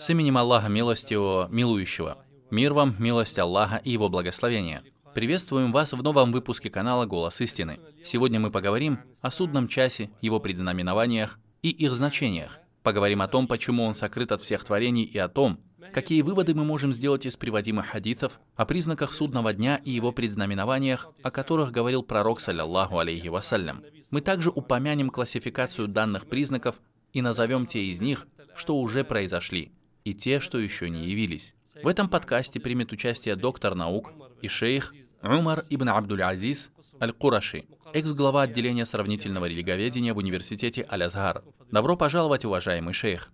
С именем Аллаха Милостивого, Милующего. Мир вам, милость Аллаха и Его благословение. Приветствуем вас в новом выпуске канала «Голос истины». Сегодня мы поговорим о судном часе, его предзнаменованиях и их значениях. Поговорим о том, почему он сокрыт от всех творений и о том, какие выводы мы можем сделать из приводимых хадисов о признаках судного дня и его предзнаменованиях, о которых говорил пророк, саллиллаху алейхи вассалям. Мы также упомянем классификацию данных признаков и назовем те из них, что уже произошли, и те, что еще не явились. В этом подкасте примет участие доктор наук и шейх Умар ибн Абдуль-Азиз Аль-Кураши, экс-глава отделения сравнительного религоведения в университете Аль-Азгар. Добро пожаловать, уважаемый шейх.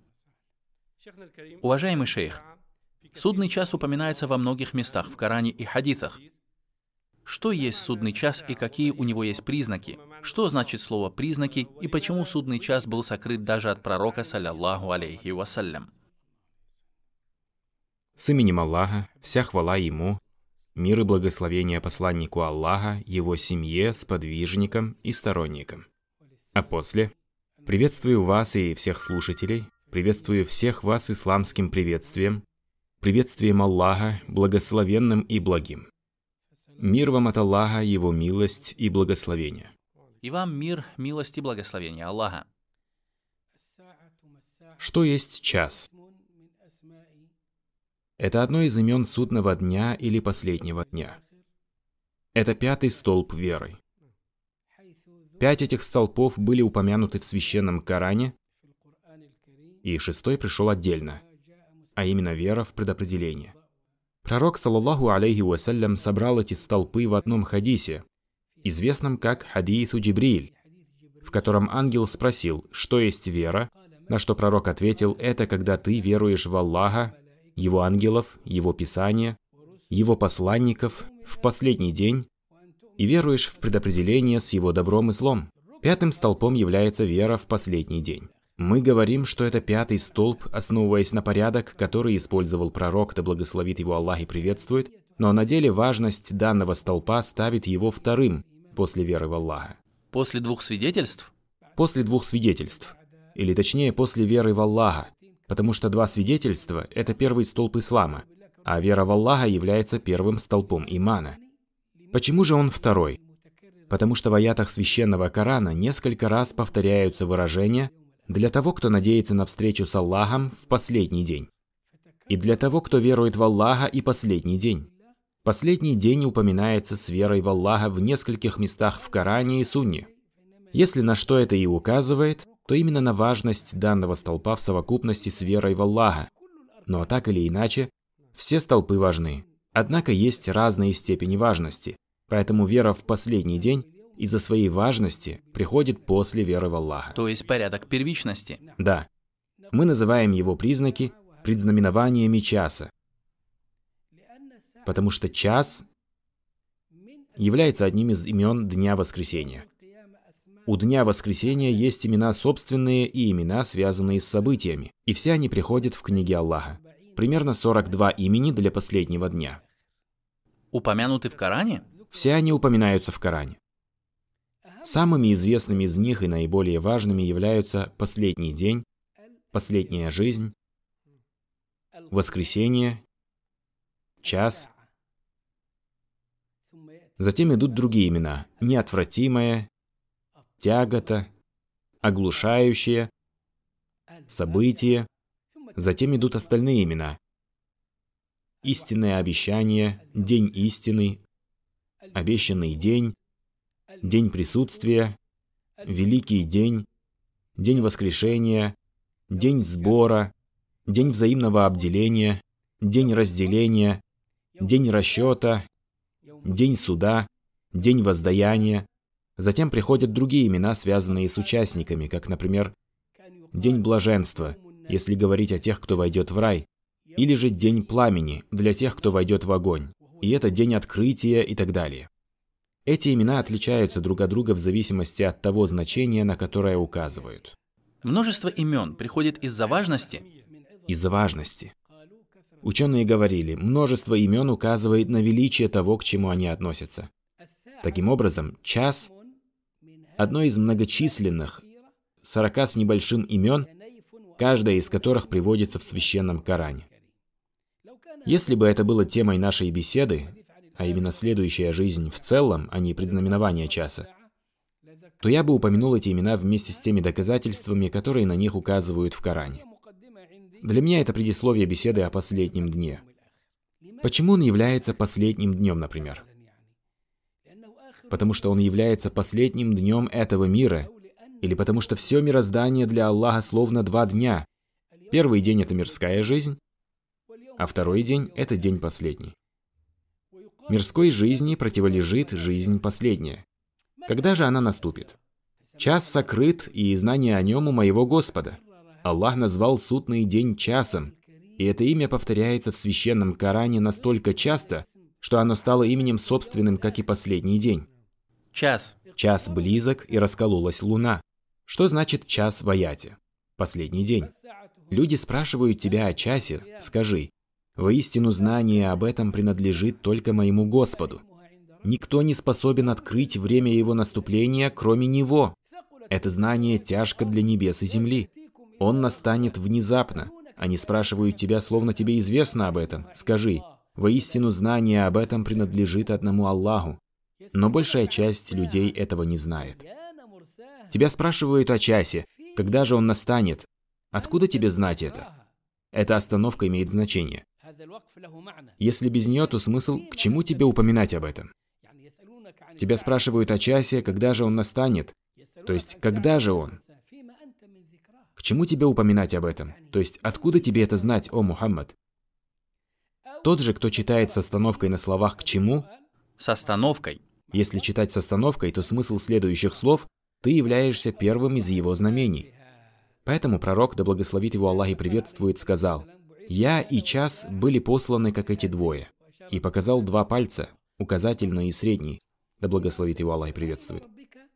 Уважаемый шейх, судный час упоминается во многих местах в Коране и хадисах. Что есть судный час и какие у него есть признаки? Что значит слово «признаки» и почему судный час был сокрыт даже от пророка, саллиллаху алейхи вассалям? С именем Аллаха, вся хвала Ему, мир и благословение посланнику Аллаха, его семье, сподвижникам и сторонникам. А после, приветствую вас и всех слушателей, приветствую всех вас исламским приветствием, приветствием Аллаха, благословенным и благим. Мир вам от Аллаха, Его милость и благословение. И вам мир, милость и благословение Аллаха. Что есть час? Это одно из имен судного дня или последнего дня. Это пятый столб веры. Пять этих столпов были упомянуты в священном Коране, и шестой пришел отдельно, а именно вера в предопределение. Пророк, саллаллаху алейхи вассалям, собрал эти столпы в одном хадисе, известном как хадису Джибриль, в котором ангел спросил, что есть вера, на что пророк ответил, это когда ты веруешь в Аллаха, его ангелов, его писания, его посланников в последний день и веруешь в предопределение с его добром и злом. Пятым столпом является вера в последний день. Мы говорим, что это пятый столб, основываясь на порядок, который использовал пророк, да благословит его Аллах и приветствует, но на деле важность данного столпа ставит его вторым после веры в Аллаха. После двух свидетельств? После двух свидетельств. Или точнее, после веры в Аллаха, потому что два свидетельства – это первый столб ислама, а вера в Аллаха является первым столпом имана. Почему же он второй? Потому что в аятах священного Корана несколько раз повторяются выражения для того, кто надеется на встречу с Аллахом в последний день. И для того, кто верует в Аллаха и последний день. Последний день упоминается с верой в Аллаха в нескольких местах в Коране и Сунне. Если на что это и указывает, то именно на важность данного столпа в совокупности с верой в Аллаха. Но так или иначе, все столпы важны. Однако есть разные степени важности, поэтому вера в последний день из-за своей важности приходит после веры в Аллаха. То есть порядок первичности? Да. Мы называем его признаки предзнаменованиями часа, потому что час является одним из имен Дня Воскресения – у Дня Воскресения есть имена собственные и имена, связанные с событиями, и все они приходят в книге Аллаха. Примерно 42 имени для последнего дня. Упомянуты в Коране? Все они упоминаются в Коране. Самыми известными из них и наиболее важными являются «Последний день», «Последняя жизнь», «Воскресенье», «Час». Затем идут другие имена «Неотвратимое», тягота, оглушающее, событие. Затем идут остальные имена. Истинное обещание, день истины, обещанный день, день присутствия, великий день, день воскрешения, день сбора, день взаимного обделения, день разделения, день расчета, день суда, день воздаяния, Затем приходят другие имена, связанные с участниками, как, например, День блаженства, если говорить о тех, кто войдет в рай, или же День пламени, для тех, кто войдет в огонь, и это День открытия и так далее. Эти имена отличаются друг от друга в зависимости от того значения, на которое указывают. Множество имен приходит из-за важности? Из-за важности. Ученые говорили, множество имен указывает на величие того, к чему они относятся. Таким образом, час одно из многочисленных, сорока с небольшим имен, каждая из которых приводится в священном Коране. Если бы это было темой нашей беседы, а именно следующая жизнь в целом, а не предзнаменование часа, то я бы упомянул эти имена вместе с теми доказательствами, которые на них указывают в Коране. Для меня это предисловие беседы о последнем дне. Почему он является последним днем, например? Потому что он является последним днем этого мира, или потому что все мироздание для Аллаха словно два дня. Первый день – это мирская жизнь, а второй день – это день последний. Мирской жизни противолежит жизнь последняя. Когда же она наступит? Час сокрыт, и знание о нем у моего Господа. Аллах назвал судный день часом, и это имя повторяется в священном Коране настолько часто, что оно стало именем собственным, как и последний день. Час. Час близок, и раскололась луна. Что значит час в аяте? Последний день. Люди спрашивают тебя о часе, скажи, Воистину знание об этом принадлежит только моему Господу. Никто не способен открыть время его наступления, кроме Него. Это знание тяжко для небес и земли. Он настанет внезапно. Они спрашивают тебя, словно тебе известно об этом. Скажи, воистину знание об этом принадлежит одному Аллаху. Но большая часть людей этого не знает. Тебя спрашивают о часе. Когда же он настанет? Откуда тебе знать это? Эта остановка имеет значение. Если без нее, то смысл, к чему тебе упоминать об этом? Тебя спрашивают о часе, когда же он настанет, то есть когда же он? К чему тебе упоминать об этом? То есть откуда тебе это знать, о Мухаммад? Тот же, кто читает с остановкой на словах «к чему», с остановкой. Если читать с остановкой, то смысл следующих слов «ты являешься первым из его знамений». Поэтому пророк, да благословит его Аллах и приветствует, сказал – я и час были посланы, как эти двое, и показал два пальца, указательный и средний, да благословит его Аллах и приветствует.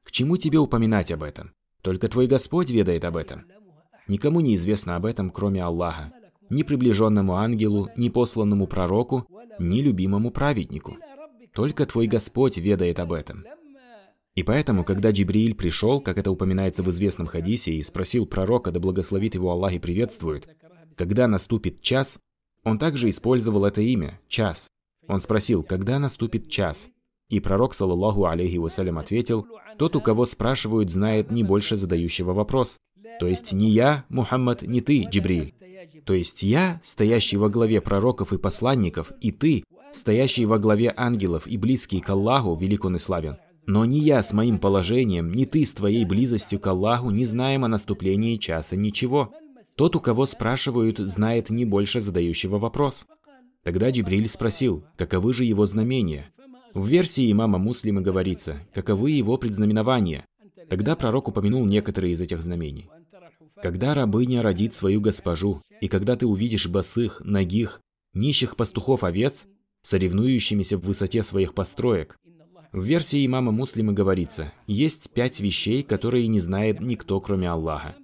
К чему тебе упоминать об этом? Только твой Господь ведает об этом. Никому не известно об этом, кроме Аллаха. Ни приближенному ангелу, ни посланному пророку, ни любимому праведнику. Только твой Господь ведает об этом. И поэтому, когда Джибрииль пришел, как это упоминается в известном хадисе, и спросил пророка, да благословит его Аллах и приветствует, когда наступит час, он также использовал это имя – час. Он спросил, когда наступит час? И пророк, саллаллаху алейхи вассалям, ответил, тот, у кого спрашивают, знает не больше задающего вопрос. То есть не я, Мухаммад, не ты, Джибриль. То есть я, стоящий во главе пророков и посланников, и ты, стоящий во главе ангелов и близкий к Аллаху, велик он и славен. Но ни я с моим положением, ни ты с твоей близостью к Аллаху не знаем о наступлении часа ничего. Тот, у кого спрашивают, знает не больше задающего вопрос. Тогда Джибриль спросил, каковы же его знамения. В версии имама Муслима говорится, каковы его предзнаменования. Тогда пророк упомянул некоторые из этих знамений. Когда рабыня родит свою госпожу, и когда ты увидишь босых, ногих, нищих пастухов овец, соревнующимися в высоте своих построек. В версии имама Муслима говорится, есть пять вещей, которые не знает никто, кроме Аллаха.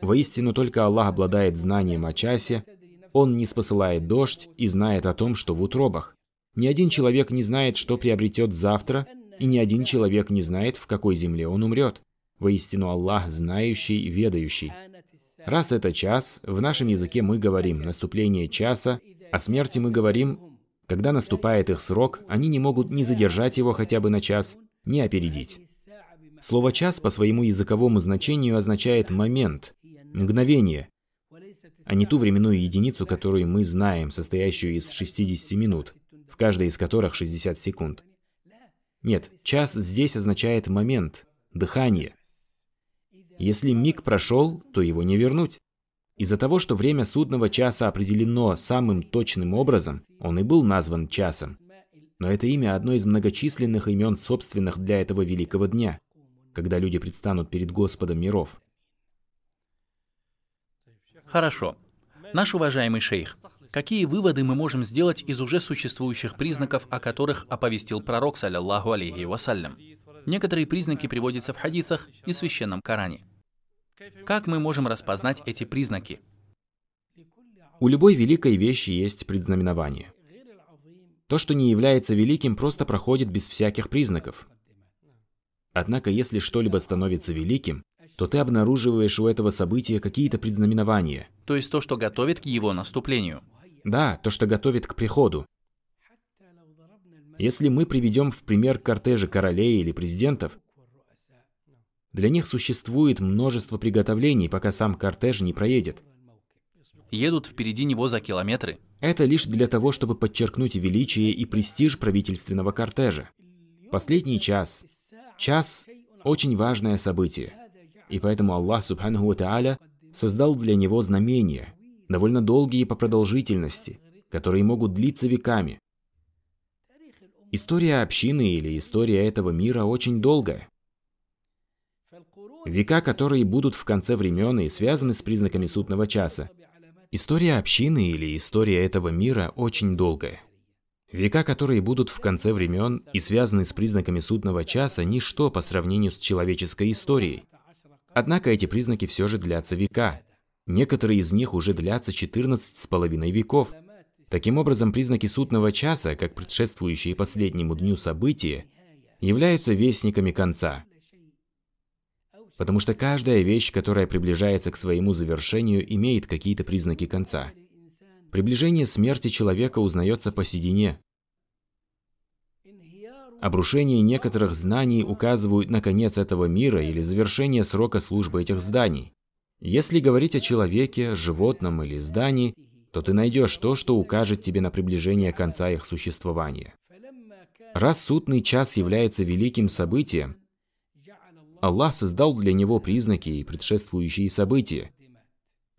Воистину только Аллах обладает знанием о часе, Он не спосылает дождь и знает о том, что в утробах. Ни один человек не знает, что приобретет завтра, и ни один человек не знает, в какой земле он умрет. Воистину Аллах знающий, ведающий. Раз это час, в нашем языке мы говорим «наступление часа», о смерти мы говорим «когда наступает их срок, они не могут ни задержать его хотя бы на час, ни опередить». Слово «час» по своему языковому значению означает «момент», мгновение, а не ту временную единицу, которую мы знаем, состоящую из 60 минут, в каждой из которых 60 секунд. Нет, час здесь означает момент, дыхание. Если миг прошел, то его не вернуть. Из-за того, что время судного часа определено самым точным образом, он и был назван часом. Но это имя одно из многочисленных имен собственных для этого великого дня, когда люди предстанут перед Господом миров. Хорошо. Наш уважаемый шейх, какие выводы мы можем сделать из уже существующих признаков, о которых оповестил пророк, саллиллаху алейхи вассалям? Некоторые признаки приводятся в хадисах и священном Коране. Как мы можем распознать эти признаки? У любой великой вещи есть предзнаменование. То, что не является великим, просто проходит без всяких признаков. Однако, если что-либо становится великим, то ты обнаруживаешь у этого события какие-то предзнаменования. То есть то, что готовит к его наступлению. Да, то, что готовит к приходу. Если мы приведем в пример кортежи королей или президентов, для них существует множество приготовлений, пока сам кортеж не проедет. Едут впереди него за километры. Это лишь для того, чтобы подчеркнуть величие и престиж правительственного кортежа. Последний час. Час – очень важное событие. И поэтому Аллах Субханаху Тааля создал для него знамения, довольно долгие по продолжительности, которые могут длиться веками. История общины или история этого мира очень долгая. Века, которые будут в конце времен и связаны с признаками судного часа. История общины или история этого мира очень долгая. Века, которые будут в конце времен и связаны с признаками судного часа, ничто по сравнению с человеческой историей. Однако эти признаки все же длятся века. Некоторые из них уже длятся 14 с половиной веков. Таким образом, признаки судного часа, как предшествующие последнему дню события, являются вестниками конца – Потому что каждая вещь, которая приближается к своему завершению, имеет какие-то признаки конца. Приближение смерти человека узнается по седине. Обрушение некоторых знаний указывают на конец этого мира или завершение срока службы этих зданий. Если говорить о человеке, животном или здании, то ты найдешь то, что укажет тебе на приближение конца их существования. Раз судный час является великим событием, Аллах создал для него признаки и предшествующие события,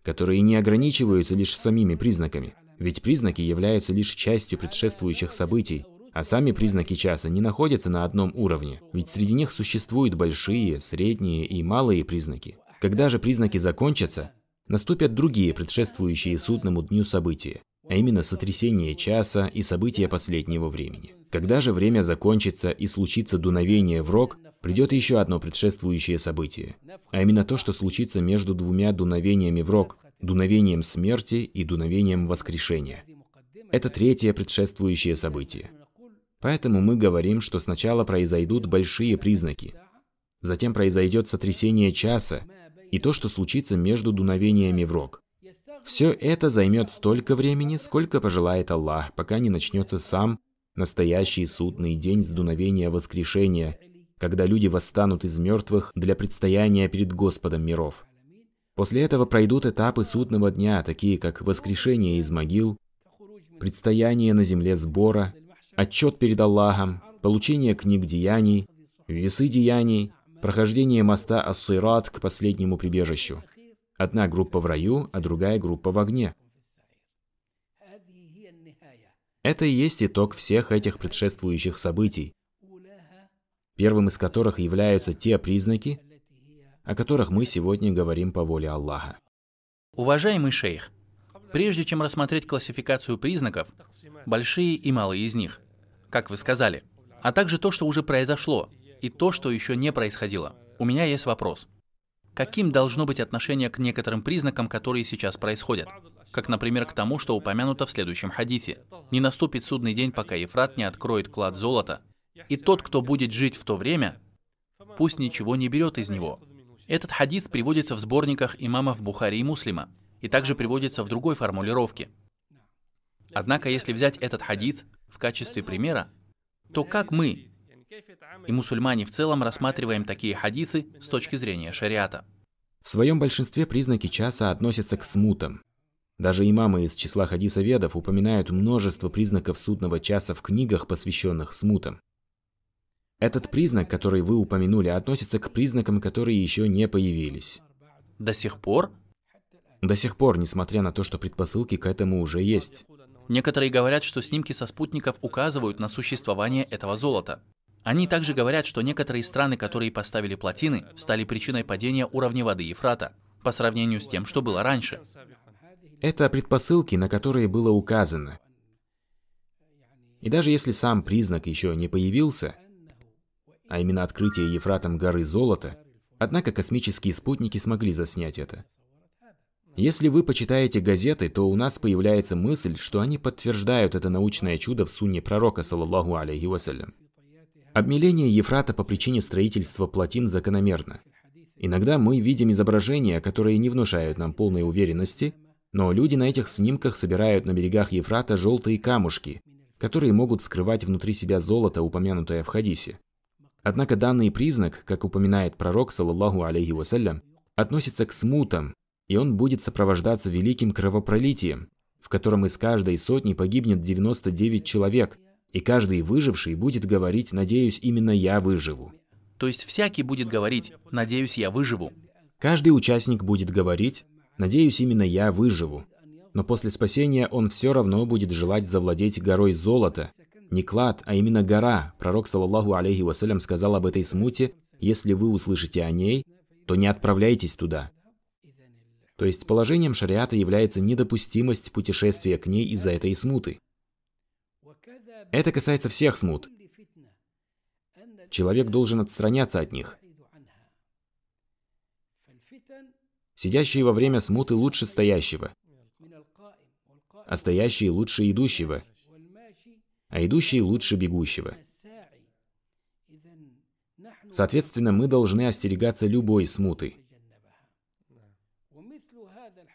которые не ограничиваются лишь самими признаками, ведь признаки являются лишь частью предшествующих событий, а сами признаки часа не находятся на одном уровне, ведь среди них существуют большие, средние и малые признаки. Когда же признаки закончатся, наступят другие предшествующие судному дню события, а именно сотрясение часа и события последнего времени. Когда же время закончится и случится дуновение в рог, придет еще одно предшествующее событие, а именно то, что случится между двумя дуновениями в рог, дуновением смерти и дуновением воскрешения. Это третье предшествующее событие. Поэтому мы говорим, что сначала произойдут большие признаки, затем произойдет сотрясение часа и то, что случится между дуновениями в рог. Все это займет столько времени, сколько пожелает Аллах, пока не начнется сам настоящий судный день с дуновения воскрешения когда люди восстанут из мертвых для предстояния перед Господом миров. После этого пройдут этапы судного дня, такие как воскрешение из могил, предстояние на земле сбора, отчет перед Аллахом, получение книг деяний, весы деяний, прохождение моста Ассират к последнему прибежищу. Одна группа в раю, а другая группа в огне. Это и есть итог всех этих предшествующих событий, первым из которых являются те признаки, о которых мы сегодня говорим по воле Аллаха. Уважаемый шейх, прежде чем рассмотреть классификацию признаков, большие и малые из них, как вы сказали, а также то, что уже произошло, и то, что еще не происходило, у меня есть вопрос. Каким должно быть отношение к некоторым признакам, которые сейчас происходят? Как, например, к тому, что упомянуто в следующем хадисе. Не наступит судный день, пока Ефрат не откроет клад золота, и тот, кто будет жить в то время, пусть ничего не берет из него. Этот хадис приводится в сборниках имамов Бухари и Муслима, и также приводится в другой формулировке. Однако, если взять этот хадис в качестве примера, то как мы и мусульмане в целом рассматриваем такие хадисы с точки зрения шариата? В своем большинстве признаки часа относятся к смутам. Даже имамы из числа хадисоведов упоминают множество признаков судного часа в книгах, посвященных смутам. Этот признак, который вы упомянули, относится к признакам, которые еще не появились. До сих пор? До сих пор, несмотря на то, что предпосылки к этому уже есть. Некоторые говорят, что снимки со спутников указывают на существование этого золота. Они также говорят, что некоторые страны, которые поставили плотины, стали причиной падения уровня воды Ефрата по сравнению с тем, что было раньше. Это предпосылки, на которые было указано. И даже если сам признак еще не появился, а именно открытие Ефратом горы золота, однако космические спутники смогли заснять это. Если вы почитаете газеты, то у нас появляется мысль, что они подтверждают это научное чудо в сунне пророка, саллаллаху алейхи вассалям. Обмеление Ефрата по причине строительства плотин закономерно. Иногда мы видим изображения, которые не внушают нам полной уверенности, но люди на этих снимках собирают на берегах Ефрата желтые камушки, которые могут скрывать внутри себя золото, упомянутое в хадисе. Однако данный признак, как упоминает пророк, саллаллаху алейхи вассалям, относится к смутам, и он будет сопровождаться великим кровопролитием, в котором из каждой сотни погибнет 99 человек, и каждый выживший будет говорить «надеюсь, именно я выживу». То есть всякий будет говорить «надеюсь, я выживу». Каждый участник будет говорить «надеюсь, именно я выживу». Но после спасения он все равно будет желать завладеть горой золота. Не клад, а именно гора. Пророк, саллаллаху алейхи вассалям, сказал об этой смуте, «Если вы услышите о ней, то не отправляйтесь туда». То есть положением шариата является недопустимость путешествия к ней из-за этой смуты. Это касается всех смут. Человек должен отстраняться от них. Сидящий во время смуты лучше стоящего, а стоящий лучше идущего, а идущий лучше бегущего. Соответственно, мы должны остерегаться любой смуты.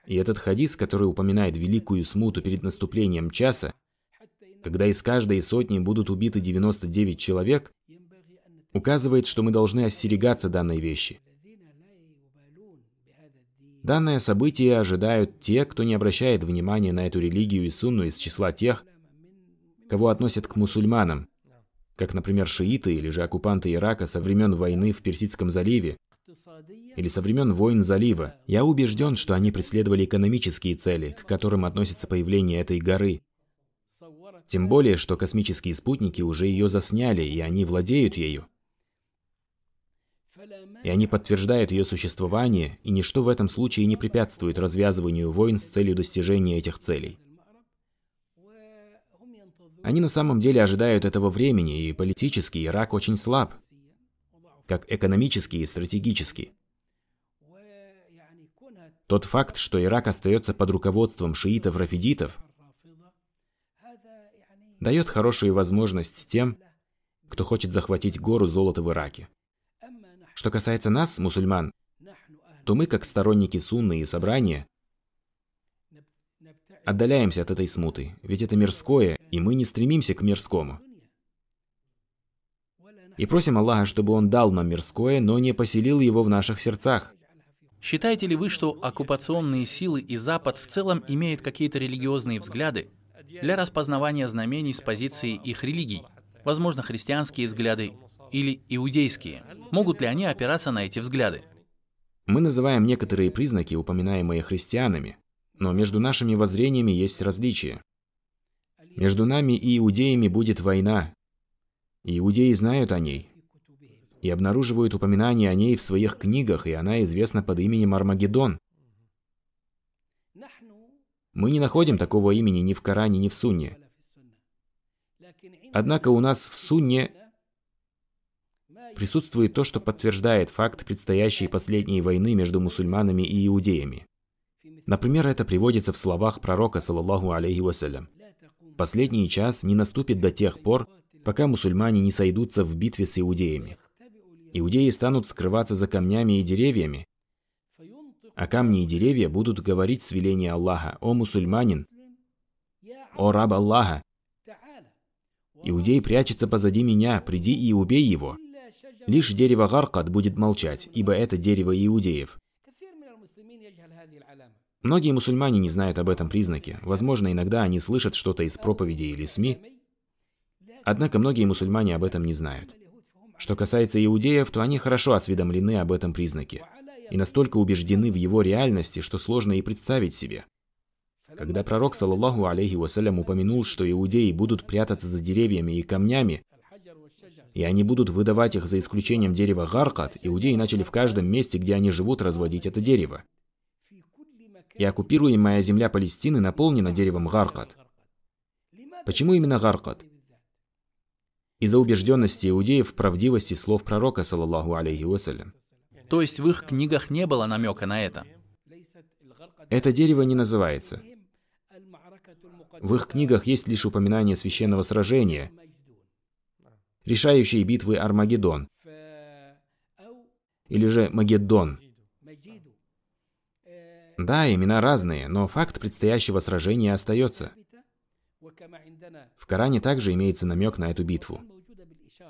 И этот хадис, который упоминает великую смуту перед наступлением часа, когда из каждой сотни будут убиты 99 человек, указывает, что мы должны остерегаться данной вещи. Данное событие ожидают те, кто не обращает внимания на эту религию и сунну из числа тех, кого относят к мусульманам, как, например, шииты или же оккупанты Ирака со времен войны в Персидском заливе или со времен войн залива. Я убежден, что они преследовали экономические цели, к которым относится появление этой горы. Тем более, что космические спутники уже ее засняли, и они владеют ею. И они подтверждают ее существование, и ничто в этом случае не препятствует развязыванию войн с целью достижения этих целей. Они на самом деле ожидают этого времени, и политически Ирак очень слаб, как экономически и стратегически. Тот факт, что Ирак остается под руководством шиитов-рафидитов, дает хорошую возможность тем, кто хочет захватить гору золота в Ираке. Что касается нас, мусульман, то мы, как сторонники сунны и собрания, отдаляемся от этой смуты, ведь это мирское, и мы не стремимся к мирскому. И просим Аллаха, чтобы Он дал нам мирское, но не поселил его в наших сердцах. Считаете ли вы, что оккупационные силы и Запад в целом имеют какие-то религиозные взгляды для распознавания знамений с позиции их религий? Возможно, христианские взгляды или иудейские? Могут ли они опираться на эти взгляды? Мы называем некоторые признаки, упоминаемые христианами, но между нашими воззрениями есть различия. Между нами и иудеями будет война. Иудеи знают о ней и обнаруживают упоминания о ней в своих книгах, и она известна под именем Армагеддон. Мы не находим такого имени ни в Коране, ни в Сунне. Однако у нас в Сунне присутствует то, что подтверждает факт предстоящей последней войны между мусульманами и иудеями. Например, это приводится в словах пророка, саллаллаху алейхи вассалям. «Последний час не наступит до тех пор, пока мусульмане не сойдутся в битве с иудеями. Иудеи станут скрываться за камнями и деревьями, а камни и деревья будут говорить с Аллаха, «О мусульманин! О раб Аллаха! Иудей прячется позади меня, приди и убей его!» Лишь дерево Гаркат будет молчать, ибо это дерево иудеев. Многие мусульмане не знают об этом признаке. Возможно, иногда они слышат что-то из проповедей или СМИ. Однако многие мусульмане об этом не знают. Что касается иудеев, то они хорошо осведомлены об этом признаке и настолько убеждены в его реальности, что сложно и представить себе. Когда пророк, саллаллаху алейхи вассалям, упомянул, что иудеи будут прятаться за деревьями и камнями, и они будут выдавать их за исключением дерева Гаркат, иудеи начали в каждом месте, где они живут, разводить это дерево. И оккупируемая земля Палестины наполнена деревом Гаркат. Почему именно Гаркат? Из-за убежденности иудеев в правдивости слов пророка, саллаллаху алейхи вассалям. То есть в их книгах не было намека на это? Это дерево не называется. В их книгах есть лишь упоминание священного сражения, решающей битвы Армагеддон. или же Магеддон. Да, имена разные, но факт предстоящего сражения остается. В Коране также имеется намек на эту битву.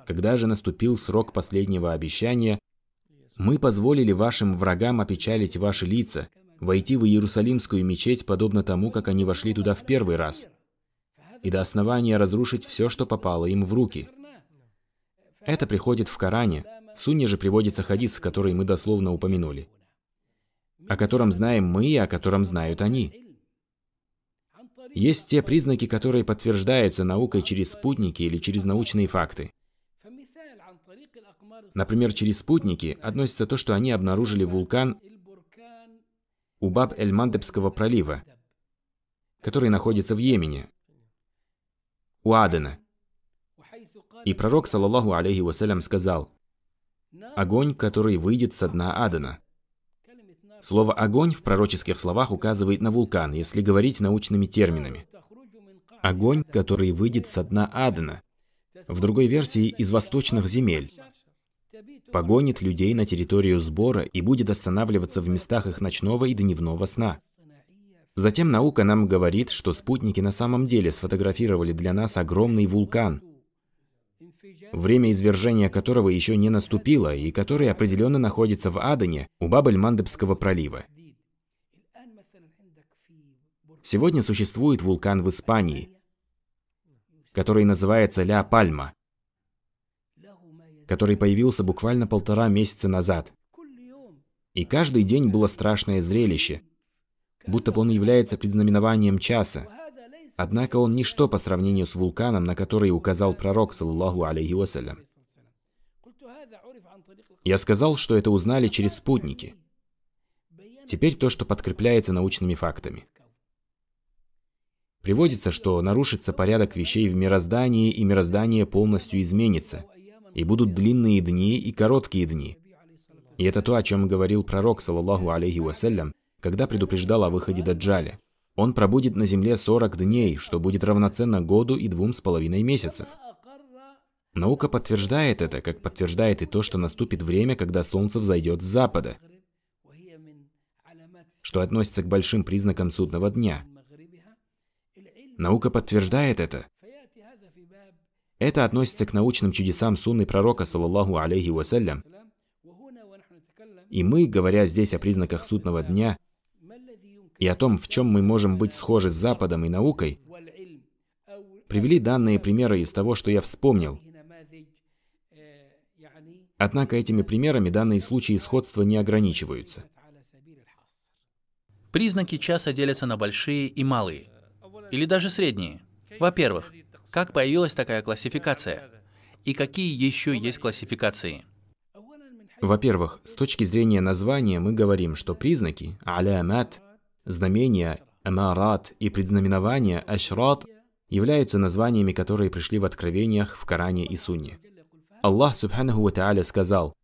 Когда же наступил срок последнего обещания, мы позволили вашим врагам опечалить ваши лица, войти в Иерусалимскую мечеть, подобно тому, как они вошли туда в первый раз, и до основания разрушить все, что попало им в руки. Это приходит в Коране, в Сунне же приводится хадис, который мы дословно упомянули, о котором знаем мы и о котором знают они. Есть те признаки, которые подтверждаются наукой через спутники или через научные факты. Например, через спутники относится то, что они обнаружили вулкан у Баб-эль-Мандебского пролива, который находится в Йемене, у Адена. И пророк, саллаллаху алейхи вассалям, сказал, «Огонь, который выйдет со дна Адена». Слово «огонь» в пророческих словах указывает на вулкан, если говорить научными терминами. Огонь, который выйдет со дна Адена. В другой версии – из восточных земель. Погонит людей на территорию сбора и будет останавливаться в местах их ночного и дневного сна. Затем наука нам говорит, что спутники на самом деле сфотографировали для нас огромный вулкан, время извержения которого еще не наступило и который определенно находится в Адане у Бабель-Мандебского пролива. Сегодня существует вулкан в Испании, который называется Ля Пальма, который появился буквально полтора месяца назад. И каждый день было страшное зрелище, будто бы он является предзнаменованием часа. Однако он ничто по сравнению с вулканом, на который указал пророк, саллаху алейхи вассалям. Я сказал, что это узнали через спутники. Теперь то, что подкрепляется научными фактами. Приводится, что нарушится порядок вещей в мироздании, и мироздание полностью изменится, и будут длинные дни и короткие дни. И это то, о чем говорил пророк, саллаху алейхи вассалям, когда предупреждал о выходе Даджаля. Он пробудет на земле 40 дней, что будет равноценно году и двум с половиной месяцев. Наука подтверждает это, как подтверждает и то, что наступит время, когда солнце взойдет с запада, что относится к большим признакам судного дня. Наука подтверждает это. Это относится к научным чудесам сунны пророка, саллаллаху алейхи вассалям. И мы, говоря здесь о признаках судного дня, и о том, в чем мы можем быть схожи с Западом и наукой, привели данные примеры из того, что я вспомнил. Однако этими примерами данные случаи сходства не ограничиваются. Признаки часа делятся на большие и малые, или даже средние. Во-первых, как появилась такая классификация? И какие еще есть классификации? Во-первых, с точки зрения названия мы говорим, что признаки, алямат, Знамения, амарат и предзнаменования, ашрат, являются названиями, которые пришли в откровениях в Коране и Сунне. Аллах Субханаху Ва сказал,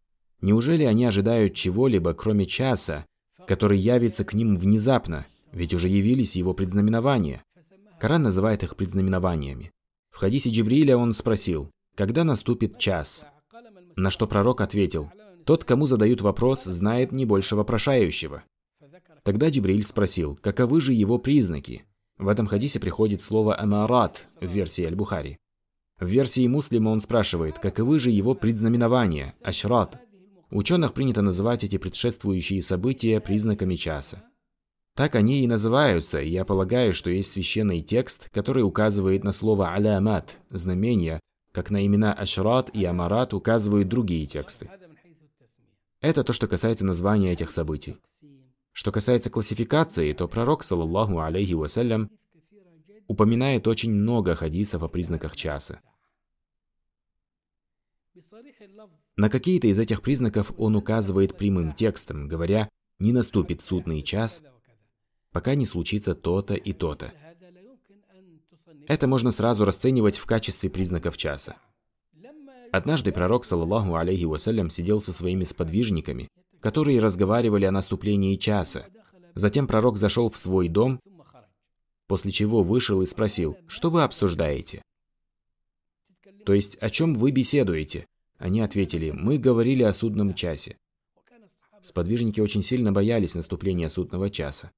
«Неужели они ожидают чего-либо, кроме часа, который явится к ним внезапно, ведь уже явились его предзнаменования?» Коран называет их предзнаменованиями. В хадисе Джибриля он спросил, «Когда наступит час?» На что пророк ответил, «Тот, кому задают вопрос, знает не больше вопрошающего». Тогда Джибриль спросил, каковы же его признаки? В этом хадисе приходит слово «амарат» в версии Аль-Бухари. В версии Муслима он спрашивает, каковы же его предзнаменования, ашрат. Ученых принято называть эти предшествующие события признаками часа. Так они и называются, и я полагаю, что есть священный текст, который указывает на слово «алямат» – знамения, как на имена Ашрат и Амарат указывают другие тексты. Это то, что касается названия этих событий. Что касается классификации, то пророк, саллаллаху алейхи вассалям, упоминает очень много хадисов о признаках часа. На какие-то из этих признаков он указывает прямым текстом, говоря, не наступит судный час, пока не случится то-то и то-то. Это можно сразу расценивать в качестве признаков часа. Однажды пророк, саллаллаху алейхи вассалям, сидел со своими сподвижниками которые разговаривали о наступлении часа. Затем пророк зашел в свой дом, после чего вышел и спросил, что вы обсуждаете? То есть, о чем вы беседуете? Они ответили, мы говорили о судном часе. Сподвижники очень сильно боялись наступления судного часа.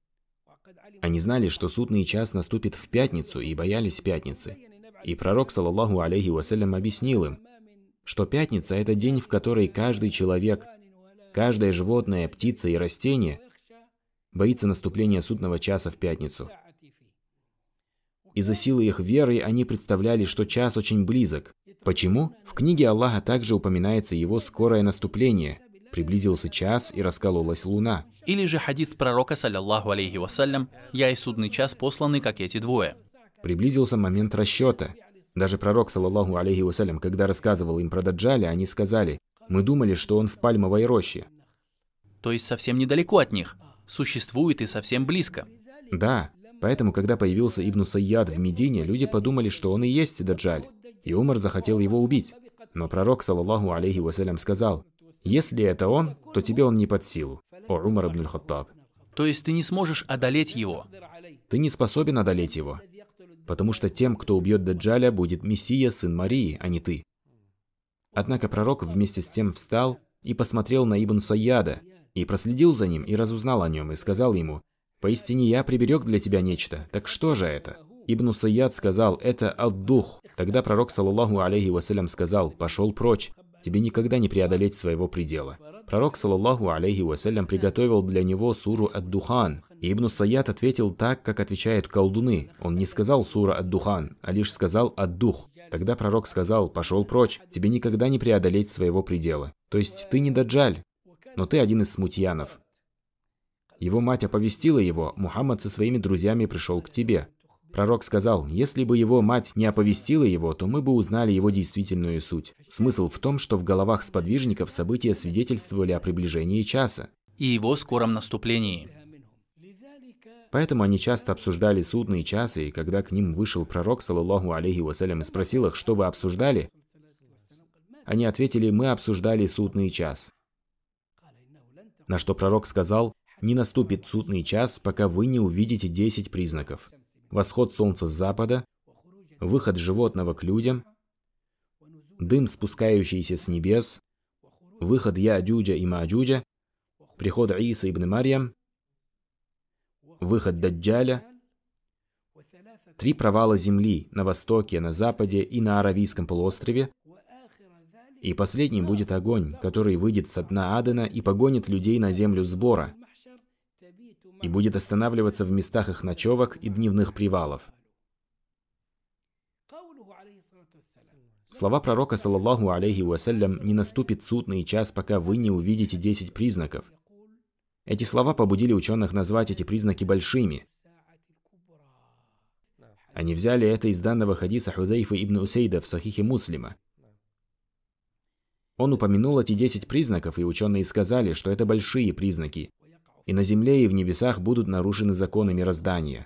Они знали, что судный час наступит в пятницу и боялись пятницы. И пророк, саллаллаху алейхи вассалям, объяснил им, что пятница – это день, в который каждый человек, каждое животное, птица и растение боится наступления судного часа в пятницу. Из-за силы их веры они представляли, что час очень близок. Почему? В книге Аллаха также упоминается его скорое наступление – Приблизился час, и раскололась луна. Или же хадис пророка, саллиллаху алейхи вассалям, «Я и судный час посланы, как эти двое». Приблизился момент расчета. Даже пророк, саллаллаху алейхи вассалям, когда рассказывал им про Даджаля, они сказали, «Мы думали, что он в пальмовой роще». То есть совсем недалеко от них. Существует и совсем близко. Да, поэтому, когда появился Ибн Сайяд в Медине, люди подумали, что он и есть Даджаль. И Умар захотел его убить. Но пророк, саллаллаху алейхи вассалям, сказал, если это он, то тебе он не под силу. О Умар ибн Хаттаб. То есть ты не сможешь одолеть его? Ты не способен одолеть его. Потому что тем, кто убьет Даджаля, будет Мессия, сын Марии, а не ты. Однако пророк вместе с тем встал и посмотрел на Ибн Саяда, и проследил за ним, и разузнал о нем, и сказал ему, «Поистине я приберег для тебя нечто, так что же это?» Ибн Саяд сказал, «Это Ад-Дух». Тогда пророк, саллаллаху алейхи вассалям, сказал, «Пошел прочь, тебе никогда не преодолеть своего предела. Пророк, саллаллаху алейхи вассалям, приготовил для него суру Ад-Духан. И Ибн Саят ответил так, как отвечают колдуны. Он не сказал сура Ад-Духан, а лишь сказал Ад-Дух. Тогда пророк сказал, пошел прочь, тебе никогда не преодолеть своего предела. То есть ты не даджаль, но ты один из смутьянов. Его мать оповестила его, Мухаммад со своими друзьями пришел к тебе. Пророк сказал, если бы его мать не оповестила его, то мы бы узнали его действительную суть. Смысл в том, что в головах сподвижников события свидетельствовали о приближении часа. И его скором наступлении. Поэтому они часто обсуждали судные часы, и когда к ним вышел пророк, саллаллаху алейхи вассалям, и спросил их, что вы обсуждали, они ответили, мы обсуждали судный час. На что пророк сказал, не наступит судный час, пока вы не увидите 10 признаков восход солнца с запада, выход животного к людям, дым, спускающийся с небес, выход Яджуджа и Маджуджа, приход Иса ибн Марьям, выход Даджаля, три провала земли на востоке, на западе и на Аравийском полуострове, и последним будет огонь, который выйдет с дна Адена и погонит людей на землю сбора, и будет останавливаться в местах их ночевок и дневных привалов. Слова пророка, саллаллаху алейхи вассалям, «Не наступит судный час, пока вы не увидите десять признаков». Эти слова побудили ученых назвать эти признаки большими. Они взяли это из данного хадиса Худейфа ибн Усейда в Сахихе Муслима. Он упомянул эти десять признаков, и ученые сказали, что это большие признаки, и на земле, и в небесах будут нарушены законы мироздания.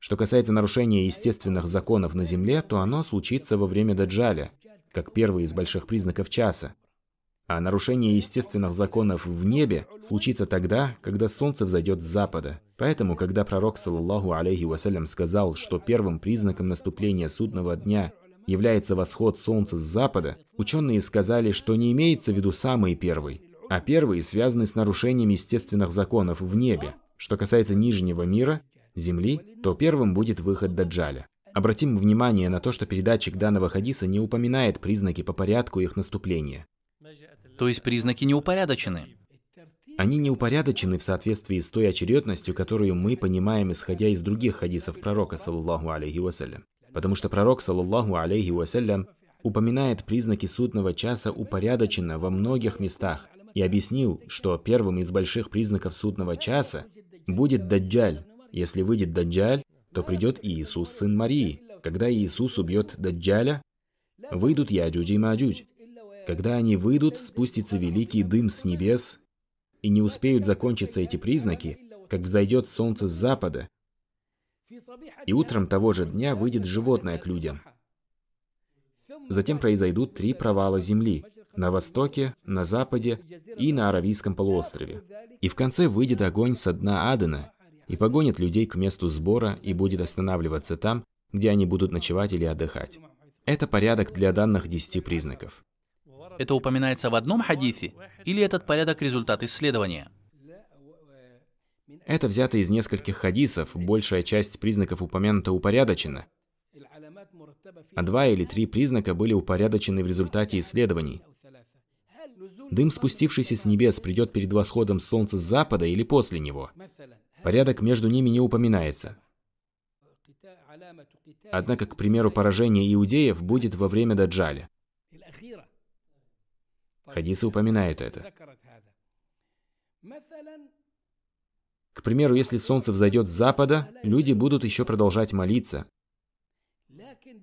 Что касается нарушения естественных законов на земле, то оно случится во время Даджаля, как первый из больших признаков часа. А нарушение естественных законов в небе случится тогда, когда солнце взойдет с запада. Поэтому, когда пророк, саллаллаху алейхи вассалям, сказал, что первым признаком наступления судного дня является восход солнца с запада, ученые сказали, что не имеется в виду самый первый, а первые связаны с нарушением естественных законов в небе. Что касается нижнего мира, Земли, то первым будет выход Даджаля. Обратим внимание на то, что передатчик данного хадиса не упоминает признаки по порядку их наступления. То есть признаки не упорядочены? Они не упорядочены в соответствии с той очередностью, которую мы понимаем, исходя из других хадисов пророка, саллаллаху алейхи вассалям. Потому что пророк, صلى الله عليه وسلم, упоминает признаки судного часа упорядоченно во многих местах, и объяснил, что первым из больших признаков судного часа будет Даджаль. Если выйдет Даджаль, то придет Иисус, сын Марии. Когда Иисус убьет Даджаля, выйдут Яджудж и Маджудж. Когда они выйдут, спустится великий дым с небес, и не успеют закончиться эти признаки, как взойдет солнце с запада, и утром того же дня выйдет животное к людям. Затем произойдут три провала земли на востоке, на западе и на Аравийском полуострове. И в конце выйдет огонь со дна Адена и погонит людей к месту сбора и будет останавливаться там, где они будут ночевать или отдыхать. Это порядок для данных десяти признаков. Это упоминается в одном хадисе? Или этот порядок результат исследования? Это взято из нескольких хадисов, большая часть признаков упомянута упорядочена. А два или три признака были упорядочены в результате исследований. Дым, спустившийся с небес, придет перед восходом солнца с запада или после него. Порядок между ними не упоминается. Однако, к примеру, поражение иудеев будет во время Даджаля. Хадисы упоминают это. К примеру, если солнце взойдет с запада, люди будут еще продолжать молиться.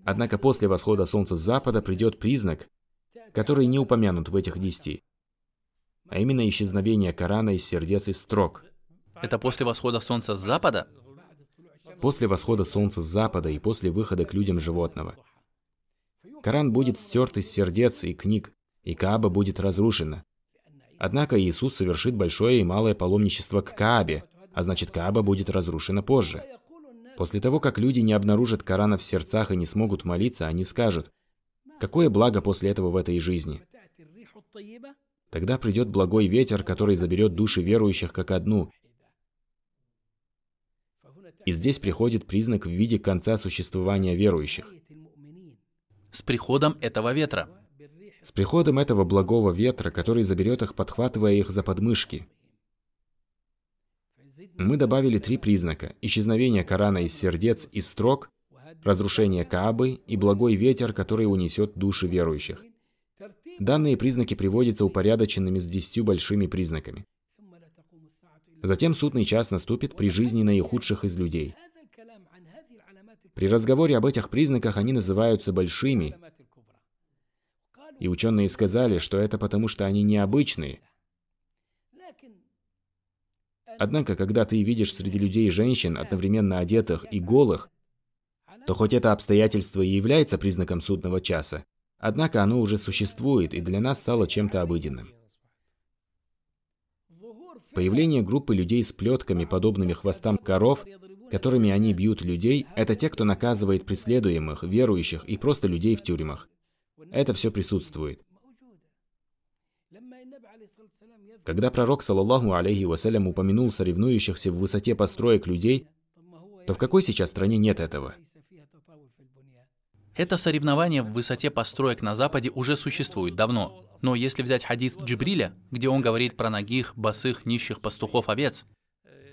Однако после восхода солнца с запада придет признак, который не упомянут в этих десяти, а именно исчезновение Корана из сердец и строк. Это после восхода солнца с запада? После восхода солнца с запада и после выхода к людям животного. Коран будет стерт из сердец и книг, и Кааба будет разрушена. Однако Иисус совершит большое и малое паломничество к Каабе, а значит Кааба будет разрушена позже. После того, как люди не обнаружат Корана в сердцах и не смогут молиться, они скажут, какое благо после этого в этой жизни. Тогда придет благой ветер, который заберет души верующих как одну. И здесь приходит признак в виде конца существования верующих. С приходом этого ветра. С приходом этого благого ветра, который заберет их, подхватывая их за подмышки. Мы добавили три признака – исчезновение Корана из сердец и строк, разрушение Каабы и благой ветер, который унесет души верующих. Данные признаки приводятся упорядоченными с десятью большими признаками. Затем судный час наступит при жизни наихудших из людей. При разговоре об этих признаках они называются большими, и ученые сказали, что это потому, что они необычные. Однако, когда ты видишь среди людей женщин, одновременно одетых и голых, то хоть это обстоятельство и является признаком судного часа, однако оно уже существует и для нас стало чем-то обыденным. Появление группы людей с плетками, подобными хвостам коров, которыми они бьют людей, это те, кто наказывает преследуемых, верующих и просто людей в тюрьмах. Это все присутствует. Когда пророк, саллаллаху алейхи вассалям, упомянул соревнующихся в высоте построек людей, то в какой сейчас стране нет этого? Это соревнование в высоте построек на Западе уже существует давно. Но если взять хадис Джибриля, где он говорит про ногих, босых, нищих пастухов-овец,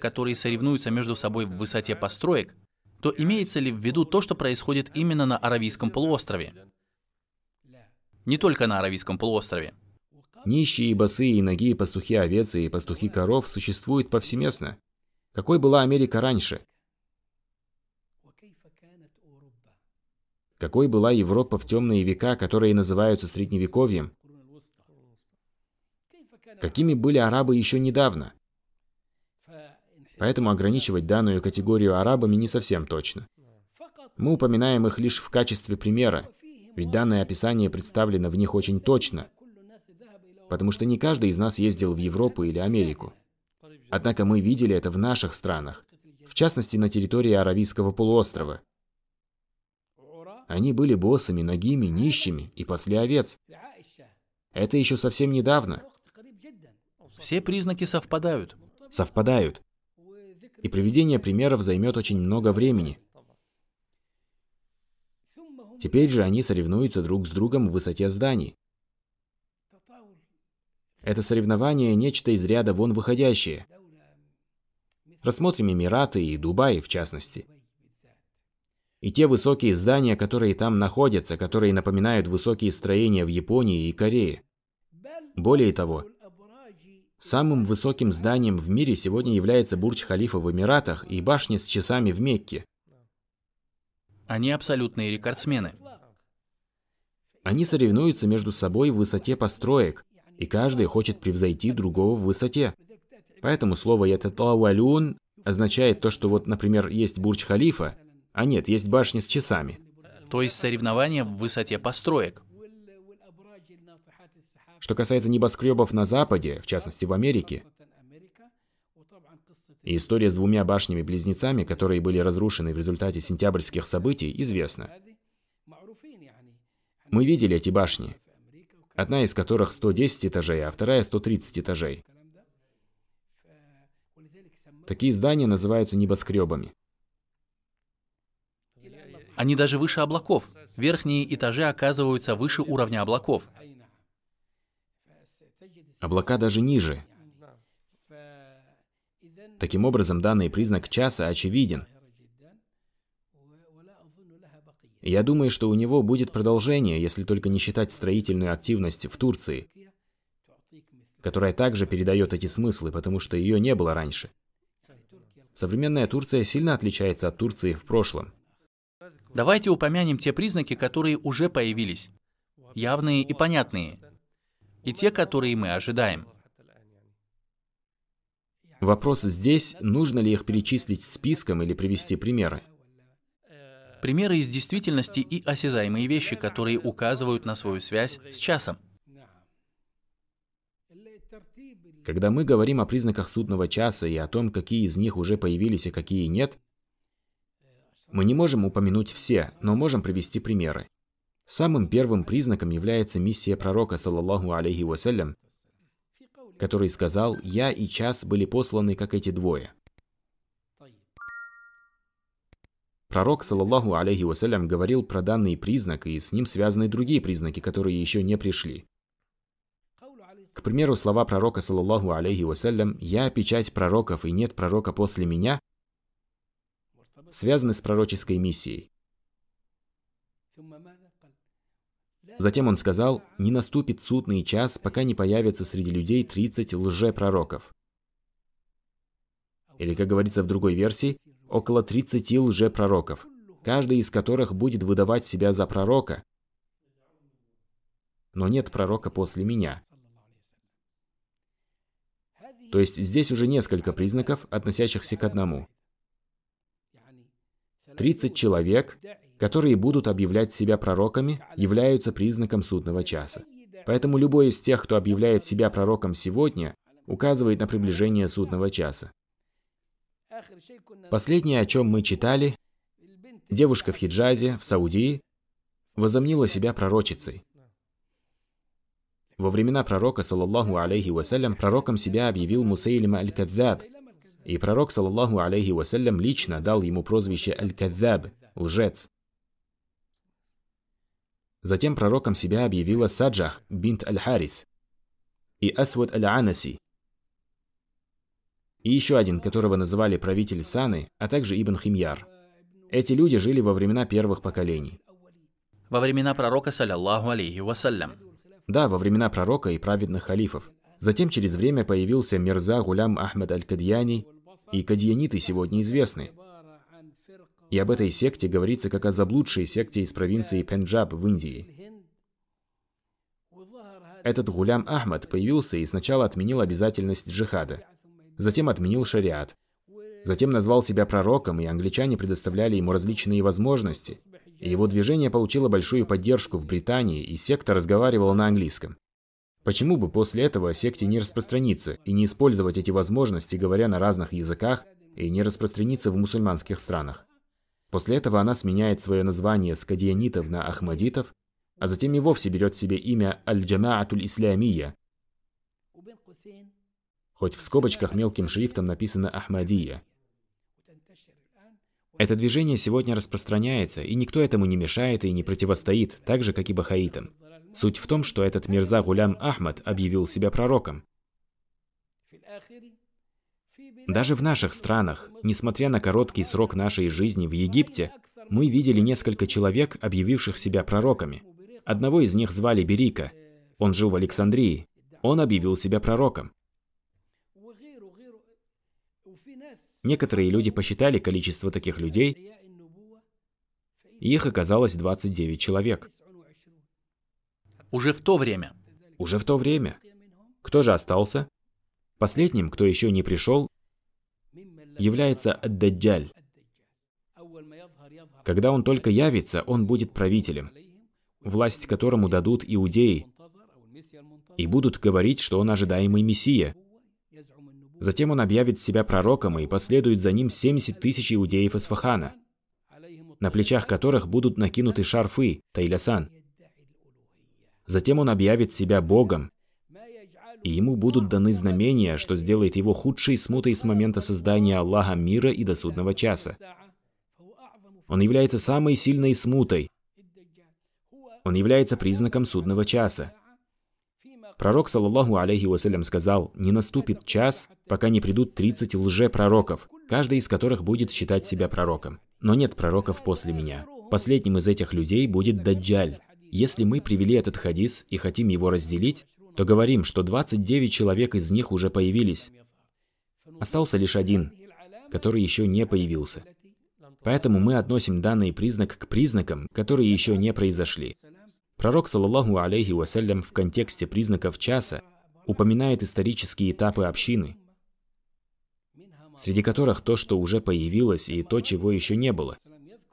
которые соревнуются между собой в высоте построек, то имеется ли в виду то, что происходит именно на Аравийском полуострове? Не только на Аравийском полуострове. Нищие, босые и ноги, пастухи овец и пастухи коров существуют повсеместно. Какой была Америка раньше? Какой была Европа в темные века, которые называются Средневековьем? Какими были арабы еще недавно? Поэтому ограничивать данную категорию арабами не совсем точно. Мы упоминаем их лишь в качестве примера, ведь данное описание представлено в них очень точно, потому что не каждый из нас ездил в Европу или Америку. Однако мы видели это в наших странах, в частности на территории Аравийского полуострова. Они были боссами, ногими, нищими и после овец. Это еще совсем недавно. Все признаки совпадают. Совпадают. И приведение примеров займет очень много времени. Теперь же они соревнуются друг с другом в высоте зданий. Это соревнование – нечто из ряда вон выходящее. Рассмотрим Эмираты и Дубай в частности. И те высокие здания, которые там находятся, которые напоминают высокие строения в Японии и Корее. Более того, самым высоким зданием в мире сегодня является Бурдж-Халифа в Эмиратах и башня с часами в Мекке. Они абсолютные рекордсмены. Они соревнуются между собой в высоте построек, и каждый хочет превзойти другого в высоте. Поэтому слово «ятатауалюн» означает то, что вот, например, есть Бурдж-Халифа, а нет, есть башня с часами. То есть соревнования в высоте построек. Что касается небоскребов на Западе, в частности в Америке, и история с двумя башнями-близнецами, которые были разрушены в результате сентябрьских событий, известна. Мы видели эти башни. одна из которых 110 этажей, а вторая 130 этажей. Такие здания называются небоскребами. Они даже выше облаков. Верхние этажи оказываются выше уровня облаков. Облака даже ниже. Таким образом, данный признак часа очевиден. Я думаю, что у него будет продолжение, если только не считать строительную активность в Турции, которая также передает эти смыслы, потому что ее не было раньше. Современная Турция сильно отличается от Турции в прошлом. Давайте упомянем те признаки, которые уже появились. Явные и понятные. И те, которые мы ожидаем. Вопрос здесь, нужно ли их перечислить списком или привести примеры. Примеры из действительности и осязаемые вещи, которые указывают на свою связь с часом. Когда мы говорим о признаках судного часа и о том, какие из них уже появились и какие нет, мы не можем упомянуть все, но можем привести примеры. Самым первым признаком является миссия пророка, саллаллаху алейхи вассалям, который сказал «Я и час были посланы, как эти двое». Пророк, саллаллаху алейхи вассалям, говорил про данный признак, и с ним связаны другие признаки, которые еще не пришли. К примеру, слова пророка, саллаллаху алейхи вассалям, «Я печать пророков, и нет пророка после меня», связаны с пророческой миссией. Затем он сказал, «Не наступит судный час, пока не появится среди людей 30 лжепророков». Или, как говорится в другой версии, около 30 лжепророков, каждый из которых будет выдавать себя за пророка, но нет пророка после меня. То есть здесь уже несколько признаков, относящихся к одному. 30 человек, которые будут объявлять себя пророками, являются признаком судного часа. Поэтому любой из тех, кто объявляет себя пророком сегодня, указывает на приближение судного часа. Последнее, о чем мы читали, девушка в хиджазе, в Саудии, возомнила себя пророчицей. Во времена пророка, саллаллаху алейхи вассалям, пророком себя объявил Мусейлима аль-Кадзаб, и пророк, саллаллаху алейхи вассалям, лично дал ему прозвище аль-Кадзаб, лжец. Затем пророком себя объявила Саджах бинт аль-Харис и Асвад аль-Анаси, и еще один, которого называли правитель Саны, а также Ибн Химьяр. Эти люди жили во времена первых поколений. Во времена пророка, саллаллаху алейхи вассалям. Да, во времена пророка и праведных халифов. Затем через время появился Мирза Гулям Ахмад Аль-Кадьяни, и кадьяниты сегодня известны. И об этой секте говорится как о заблудшей секте из провинции Пенджаб в Индии. Этот Гулям Ахмад появился и сначала отменил обязательность джихада, затем отменил шариат, затем назвал себя пророком, и англичане предоставляли ему различные возможности, и его движение получило большую поддержку в Британии, и секта разговаривала на английском. Почему бы после этого секте не распространиться и не использовать эти возможности, говоря на разных языках, и не распространиться в мусульманских странах? После этого она сменяет свое название с кадианитов на ахмадитов, а затем и вовсе берет себе имя Аль-Джамаатуль Исламия, хоть в скобочках мелким шрифтом написано Ахмадия. Это движение сегодня распространяется, и никто этому не мешает и не противостоит, так же, как и бахаитам. Суть в том, что этот Мирза Гулям Ахмад объявил себя пророком. Даже в наших странах, несмотря на короткий срок нашей жизни в Египте, мы видели несколько человек, объявивших себя пророками. Одного из них звали Берика. Он жил в Александрии. Он объявил себя пророком. Некоторые люди посчитали количество таких людей, и их оказалось 29 человек. Уже в то время. Уже в то время. Кто же остался? Последним, кто еще не пришел, является Ад-Даджаль. Когда он только явится, он будет правителем, власть которому дадут иудеи, и будут говорить, что он ожидаемый Мессия – Затем он объявит себя пророком, и последует за ним 70 тысяч иудеев из Фахана, на плечах которых будут накинуты шарфы, тайлясан. Затем он объявит себя Богом, и ему будут даны знамения, что сделает его худшей смутой с момента создания Аллаха мира и до судного часа. Он является самой сильной смутой. Он является признаком судного часа. Пророк, саллаллаху алейхи вассалям, сказал, «Не наступит час, пока не придут 30 лже-пророков, каждый из которых будет считать себя пророком. Но нет пророков после меня. Последним из этих людей будет Даджаль. Если мы привели этот хадис и хотим его разделить, то говорим, что 29 человек из них уже появились. Остался лишь один, который еще не появился. Поэтому мы относим данный признак к признакам, которые еще не произошли. Пророк, саллаллаху алейхи вассалям, в контексте признаков часа упоминает исторические этапы общины, среди которых то, что уже появилось, и то, чего еще не было.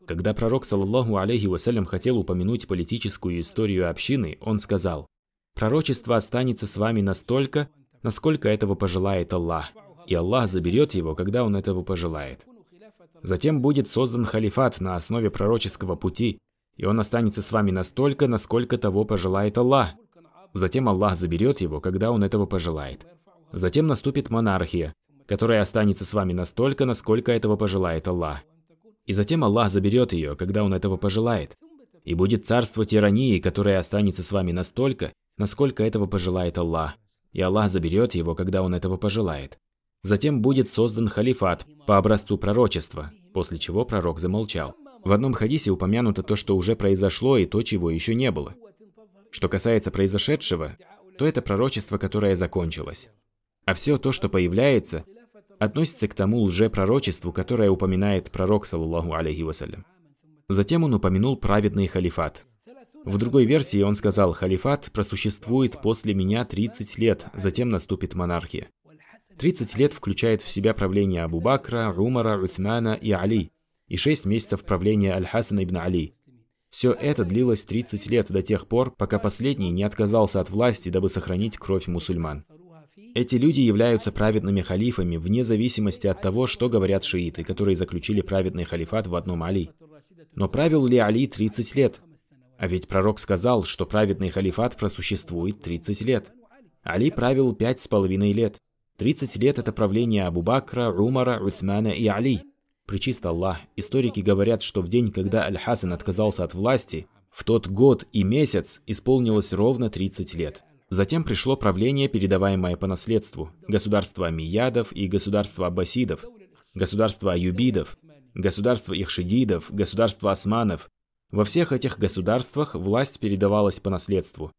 Когда пророк, саллаллаху алейхи вассалям, хотел упомянуть политическую историю общины, он сказал, Пророчество останется с вами настолько, насколько этого пожелает Аллах, и Аллах заберет его, когда Он этого пожелает. Затем будет создан халифат на основе пророческого пути, и он останется с вами настолько, насколько того пожелает Аллах. Затем Аллах заберет его, когда Он этого пожелает. Затем наступит монархия, которая останется с вами настолько, насколько этого пожелает Аллах. И затем Аллах заберет ее, когда Он этого пожелает. И будет царство тирании, которое останется с вами настолько, насколько этого пожелает Аллах, и Аллах заберет его, когда Он этого пожелает. Затем будет создан халифат по образцу пророчества, после чего пророк замолчал. В одном хадисе упомянуто то, что уже произошло, и то, чего еще не было. Что касается произошедшего, то это пророчество, которое закончилось. А все то, что появляется, относится к тому лжепророчеству, которое упоминает пророк, саллаллаху алейхи вассалям. Затем он упомянул праведный халифат, в другой версии он сказал, халифат просуществует после меня 30 лет, затем наступит монархия. 30 лет включает в себя правление Абу Бакра, Умара, Уthмана и Али, и 6 месяцев правления Аль-Хасана ибн Али. Все это длилось 30 лет до тех пор, пока последний не отказался от власти, дабы сохранить кровь мусульман. Эти люди являются праведными халифами вне зависимости от того, что говорят шииты, которые заключили праведный халифат в одном Али. Но правил ли Али 30 лет? А ведь пророк сказал, что праведный халифат просуществует 30 лет. Али правил пять с половиной лет. 30 лет это правление Абу Бакра, Умара, Уthмана и Али. Причист Аллах, историки говорят, что в день, когда Аль-Хасан отказался от власти, в тот год и месяц исполнилось ровно 30 лет. Затем пришло правление, передаваемое по наследству, государство Амиядов и государство Аббасидов, государство Аюбидов, государство Ихшидидов, государство Османов, во всех этих государствах власть передавалась по наследству.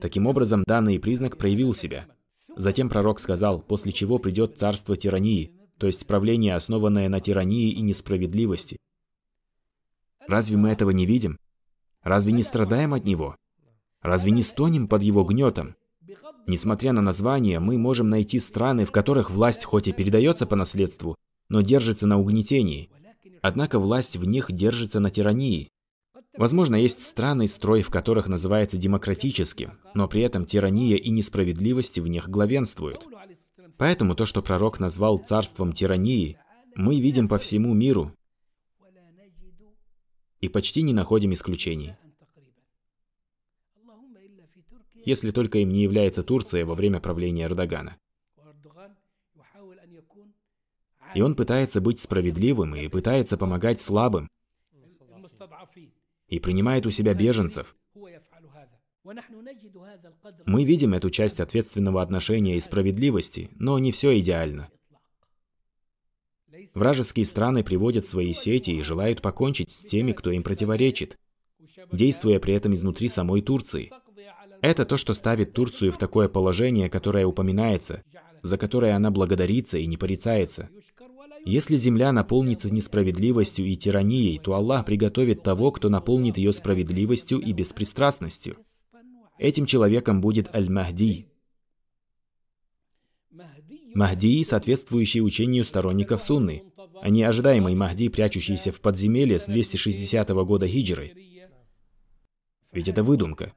Таким образом, данный признак проявил себя. Затем пророк сказал, после чего придет царство тирании, то есть правление, основанное на тирании и несправедливости. Разве мы этого не видим? Разве не страдаем от него? Разве не стонем под его гнетом? Несмотря на название, мы можем найти страны, в которых власть хоть и передается по наследству, но держится на угнетении – Однако власть в них держится на тирании. Возможно, есть страны, строй в которых называется демократическим, но при этом тирания и несправедливости в них главенствуют. Поэтому то, что пророк назвал царством тирании, мы видим по всему миру и почти не находим исключений. Если только им не является Турция во время правления Эрдогана. И он пытается быть справедливым и пытается помогать слабым. И принимает у себя беженцев. Мы видим эту часть ответственного отношения и справедливости, но не все идеально. Вражеские страны приводят свои сети и желают покончить с теми, кто им противоречит, действуя при этом изнутри самой Турции. Это то, что ставит Турцию в такое положение, которое упоминается, за которое она благодарится и не порицается. Если земля наполнится несправедливостью и тиранией, то Аллах приготовит того, кто наполнит ее справедливостью и беспристрастностью. Этим человеком будет Аль-Махди. Махди, соответствующий учению сторонников Сунны, а не ожидаемый Махди, прячущийся в подземелье с 260 года хиджры. Ведь это выдумка.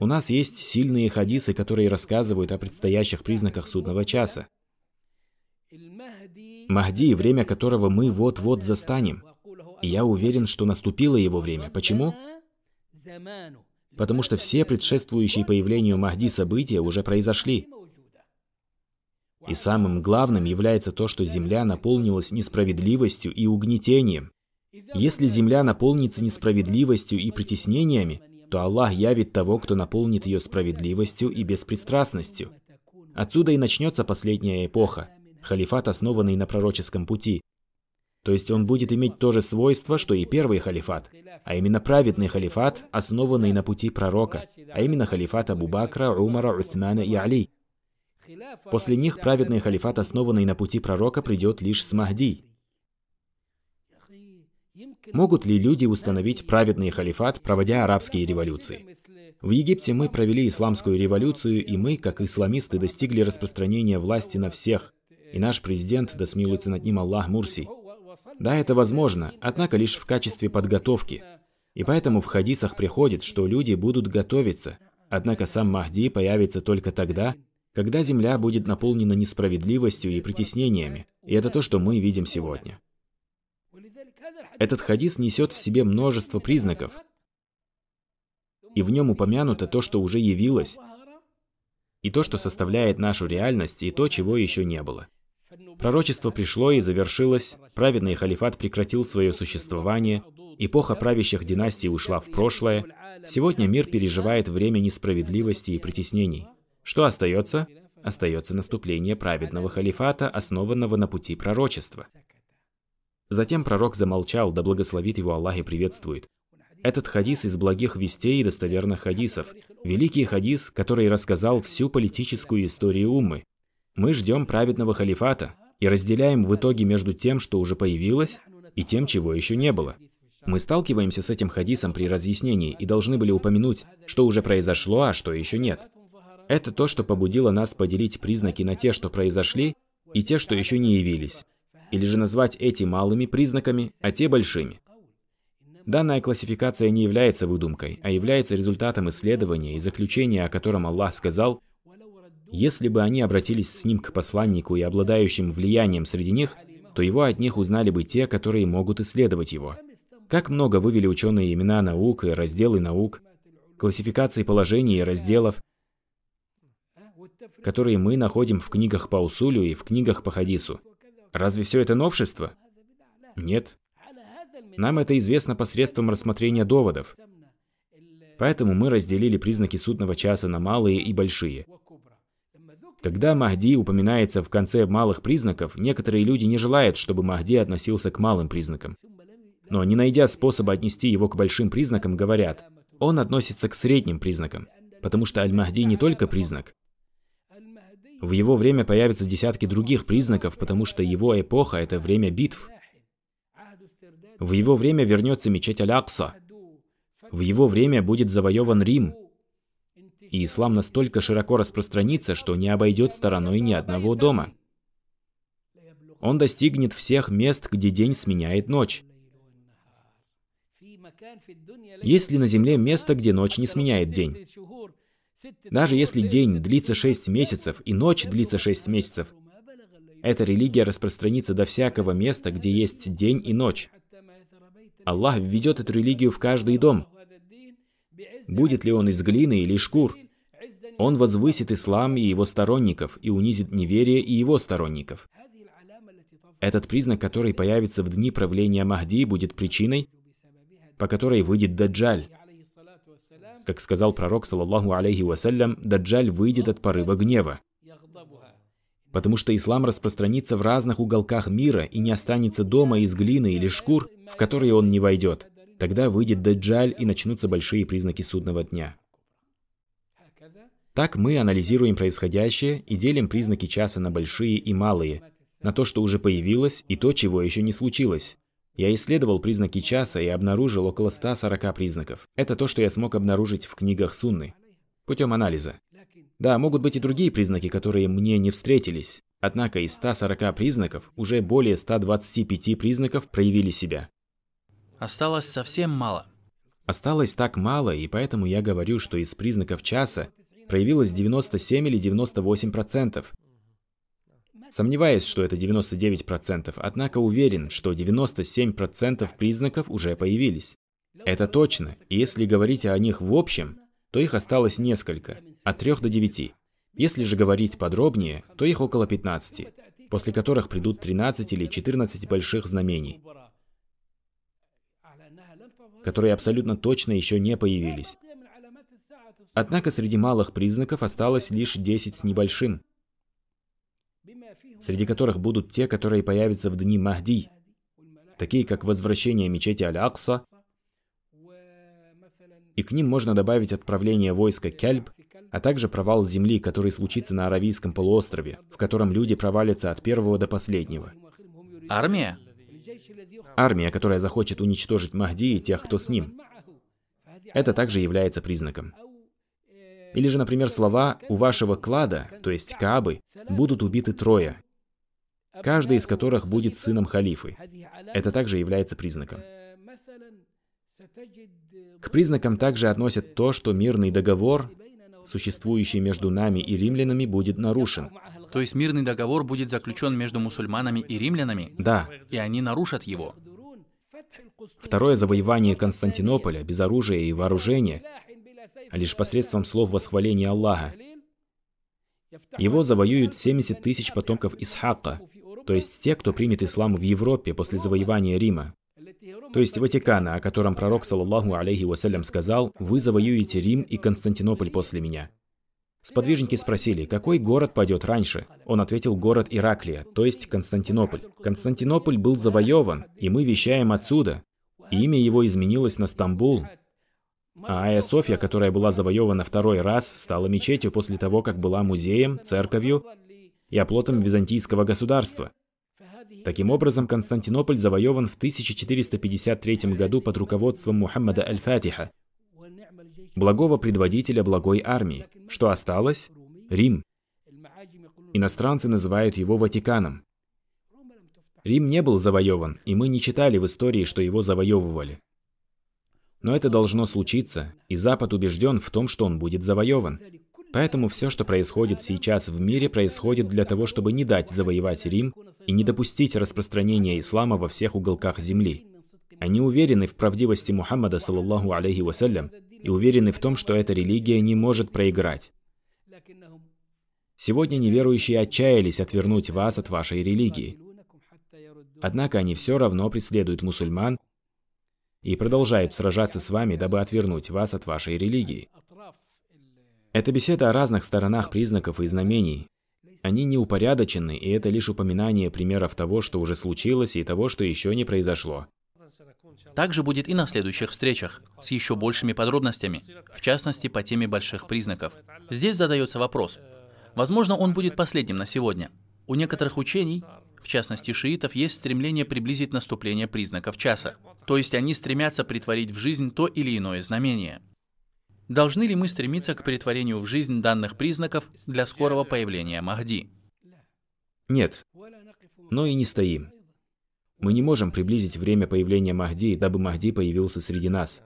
У нас есть сильные хадисы, которые рассказывают о предстоящих признаках судного часа. Махди, время которого мы вот-вот застанем. И я уверен, что наступило его время. Почему? потому что все предшествующие появлению Махди события уже произошли. И самым главным является то, что земля наполнилась несправедливостью и угнетением. Если земля наполнится несправедливостью и притеснениями, то Аллах явит того, кто наполнит ее справедливостью и беспристрастностью. Отсюда и начнется последняя эпоха, халифат, основанный на пророческом пути. То есть он будет иметь то же свойство, что и первый халифат, а именно праведный халифат, основанный на пути пророка, а именно халифат Абу Бакра, Умара, Уthмана и Али. После них праведный халифат, основанный на пути пророка, придет лишь с Махди. Могут ли люди установить праведный халифат, проводя арабские революции? В Египте мы провели исламскую революцию, и мы, как исламисты, достигли распространения власти на всех. И наш президент, да смилуется над ним Аллах Мурси. Да, это возможно, однако лишь в качестве подготовки. И поэтому в хадисах приходит, что люди будут готовиться. Однако сам Махди появится только тогда, когда земля будет наполнена несправедливостью и притеснениями. И это то, что мы видим сегодня. Этот хадис несет в себе множество признаков, и в нем упомянуто то, что уже явилось, и то, что составляет нашу реальность, и то, чего еще не было. Пророчество пришло и завершилось, праведный халифат прекратил свое существование, эпоха правящих династий ушла в прошлое, сегодня мир переживает время несправедливости и притеснений. Что остается? Остается наступление праведного халифата, основанного на пути пророчества. Затем пророк замолчал, да благословит его Аллах и приветствует. Этот хадис из благих вестей и достоверных хадисов. Великий хадис, который рассказал всю политическую историю уммы. Мы ждем праведного халифата и разделяем в итоге между тем, что уже появилось, и тем, чего еще не было. Мы сталкиваемся с этим хадисом при разъяснении и должны были упомянуть, что уже произошло, а что еще нет. Это то, что побудило нас поделить признаки на те, что произошли, и те, что еще не явились. Или же назвать эти малыми признаками, а те большими. Данная классификация не является выдумкой, а является результатом исследования и заключения, о котором Аллах сказал, «Если бы они обратились с ним к посланнику и обладающим влиянием среди них, то его от них узнали бы те, которые могут исследовать его». Как много вывели ученые имена наук и разделы наук, классификации положений и разделов, которые мы находим в книгах по усулю и в книгах по хадису. Разве все это новшество? Нет. Нам это известно посредством рассмотрения доводов. Поэтому мы разделили признаки судного часа на малые и большие. Когда Махди упоминается в конце малых признаков, некоторые люди не желают, чтобы Махди относился к малым признакам. Но не найдя способа отнести его к большим признакам, говорят, он относится к средним признакам, потому что Аль-Махди не только признак. В его время появятся десятки других признаков, потому что его эпоха – это время битв – в его время вернется мечеть Аль-Акса. В его время будет завоеван Рим. И ислам настолько широко распространится, что не обойдет стороной ни одного дома. Он достигнет всех мест, где день сменяет ночь. Есть ли на Земле место, где ночь не сменяет день? Даже если день длится 6 месяцев и ночь длится 6 месяцев, эта религия распространится до всякого места, где есть день и ночь. Аллах введет эту религию в каждый дом. Будет ли он из глины или шкур? Он возвысит ислам и его сторонников, и унизит неверие и его сторонников. Этот признак, который появится в дни правления Махди, будет причиной, по которой выйдет Даджаль. Как сказал пророк, саллаллаху алейхи вассалям, Даджаль выйдет от порыва гнева. Потому что ислам распространится в разных уголках мира и не останется дома из глины или шкур, в которые он не войдет. Тогда выйдет Даджаль и начнутся большие признаки судного дня. Так мы анализируем происходящее и делим признаки часа на большие и малые, на то, что уже появилось, и то, чего еще не случилось. Я исследовал признаки часа и обнаружил около 140 признаков. Это то, что я смог обнаружить в книгах Сунны, путем анализа. Да, могут быть и другие признаки, которые мне не встретились. Однако из 140 признаков уже более 125 признаков проявили себя. Осталось совсем мало. Осталось так мало, и поэтому я говорю, что из признаков часа проявилось 97 или 98 процентов. Сомневаюсь, что это 99 процентов, однако уверен, что 97 процентов признаков уже появились. Это точно, и если говорить о них в общем, то их осталось несколько, от трех до девяти. Если же говорить подробнее, то их около 15, после которых придут 13 или 14 больших знамений, которые абсолютно точно еще не появились. Однако среди малых признаков осталось лишь 10 с небольшим, среди которых будут те, которые появятся в дни Махди, такие как возвращение мечети Аль-Акса, и к ним можно добавить отправление войска Кельб, а также провал земли, который случится на Аравийском полуострове, в котором люди провалятся от первого до последнего. Армия? Армия, которая захочет уничтожить Махди и тех, кто с ним. Это также является признаком. Или же, например, слова «у вашего клада», то есть Каабы, будут убиты трое, каждый из которых будет сыном халифы. Это также является признаком. К признакам также относят то, что мирный договор, существующий между нами и римлянами, будет нарушен. То есть мирный договор будет заключен между мусульманами и римлянами? Да. И они нарушат его? Второе завоевание Константинополя без оружия и вооружения, а лишь посредством слов восхваления Аллаха. Его завоюют 70 тысяч потомков Исхака, то есть те, кто примет ислам в Европе после завоевания Рима. То есть Ватикана, о котором пророк, саллаллаху алейхи вассалям, сказал, «Вы завоюете Рим и Константинополь после меня». Сподвижники спросили, какой город пойдет раньше? Он ответил, город Ираклия, то есть Константинополь. Константинополь был завоеван, и мы вещаем отсюда. Имя его изменилось на Стамбул. А Айя Софья, которая была завоевана второй раз, стала мечетью после того, как была музеем, церковью и оплотом византийского государства. Таким образом, Константинополь завоеван в 1453 году под руководством Мухаммада Аль-Фатиха, благого предводителя благой армии. Что осталось? Рим. Иностранцы называют его Ватиканом. Рим не был завоеван, и мы не читали в истории, что его завоевывали. Но это должно случиться, и Запад убежден в том, что он будет завоеван. Поэтому все, что происходит сейчас в мире, происходит для того, чтобы не дать завоевать Рим и не допустить распространения ислама во всех уголках земли. Они уверены в правдивости Мухаммада, саллаллаху алейхи вассалям, и уверены в том, что эта религия не может проиграть. Сегодня неверующие отчаялись отвернуть вас от вашей религии. Однако они все равно преследуют мусульман и продолжают сражаться с вами, дабы отвернуть вас от вашей религии. Это беседа о разных сторонах признаков и знамений. Они не упорядочены, и это лишь упоминание примеров того, что уже случилось, и того, что еще не произошло. Также будет и на следующих встречах, с еще большими подробностями, в частности по теме больших признаков. Здесь задается вопрос. Возможно, он будет последним на сегодня. У некоторых учений, в частности шиитов, есть стремление приблизить наступление признаков часа. То есть они стремятся притворить в жизнь то или иное знамение – Должны ли мы стремиться к перетворению в жизнь данных признаков для скорого появления Махди? Нет, но и не стоим. Мы не можем приблизить время появления Махди, дабы Махди появился среди нас.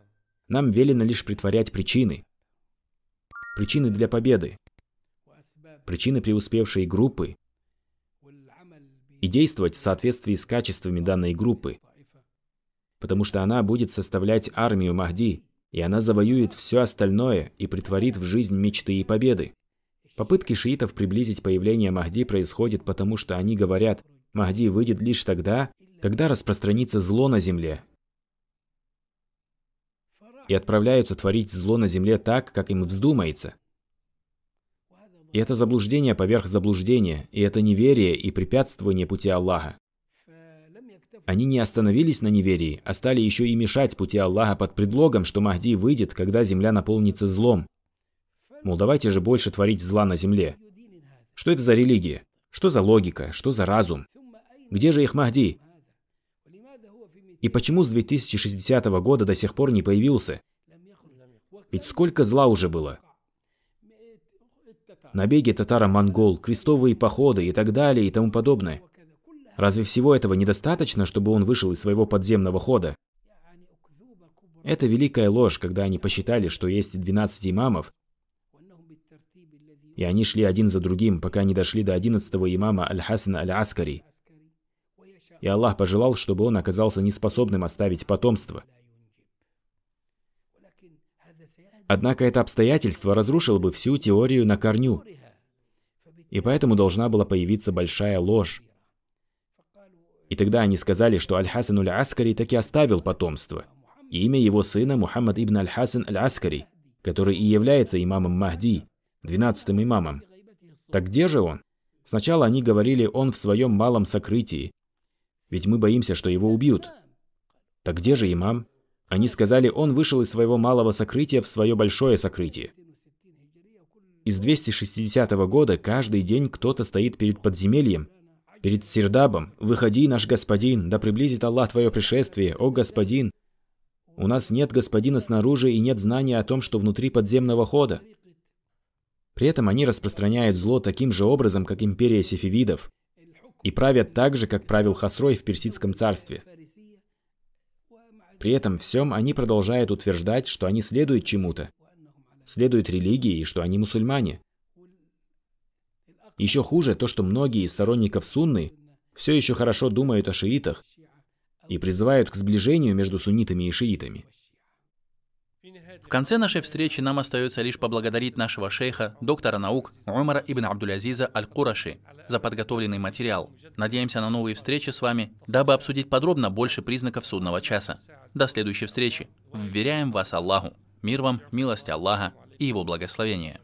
Нам велено лишь притворять причины. Причины для победы. Причины преуспевшей группы. И действовать в соответствии с качествами данной группы. Потому что она будет составлять армию Махди, и она завоюет все остальное и притворит в жизнь мечты и победы. Попытки шиитов приблизить появление Махди происходят потому, что они говорят, Махди выйдет лишь тогда, когда распространится зло на земле. И отправляются творить зло на земле так, как им вздумается. И это заблуждение поверх заблуждения, и это неверие и препятствование пути Аллаха. Они не остановились на неверии, а стали еще и мешать пути Аллаха под предлогом, что Махди выйдет, когда земля наполнится злом. Мол, давайте же больше творить зла на земле. Что это за религия? Что за логика? Что за разум? Где же их Махди? И почему с 2060 года до сих пор не появился? Ведь сколько зла уже было? Набеги татаро-монгол, крестовые походы и так далее и тому подобное – Разве всего этого недостаточно, чтобы он вышел из своего подземного хода? Это великая ложь, когда они посчитали, что есть 12 имамов, и они шли один за другим, пока не дошли до 11 имама Аль-Хасана Аль-Аскари. И Аллах пожелал, чтобы он оказался неспособным оставить потомство. Однако это обстоятельство разрушило бы всю теорию на корню. И поэтому должна была появиться большая ложь. И тогда они сказали, что Аль-Хасан Аль-Аскари таки оставил потомство. И имя его сына Мухаммад ибн Аль-Хасан Аль-Аскари, который и является имамом Махди, двенадцатым имамом. Так где же он? Сначала они говорили, он в своем малом сокрытии. Ведь мы боимся, что его убьют. Так где же имам? Они сказали, он вышел из своего малого сокрытия в свое большое сокрытие. Из 260 года каждый день кто-то стоит перед подземельем, перед Сирдабом. «Выходи, наш господин, да приблизит Аллах твое пришествие, о господин!» У нас нет господина снаружи и нет знания о том, что внутри подземного хода. При этом они распространяют зло таким же образом, как империя сефевидов, и правят так же, как правил Хасрой в Персидском царстве. При этом всем они продолжают утверждать, что они следуют чему-то, следуют религии и что они мусульмане. Еще хуже то, что многие из сторонников сунны все еще хорошо думают о шиитах и призывают к сближению между суннитами и шиитами. В конце нашей встречи нам остается лишь поблагодарить нашего шейха, доктора наук Умара ибн Абдулязиза Аль-Кураши за подготовленный материал. Надеемся на новые встречи с вами, дабы обсудить подробно больше признаков судного часа. До следующей встречи. Вверяем вас Аллаху. Мир вам, милость Аллаха и Его благословения.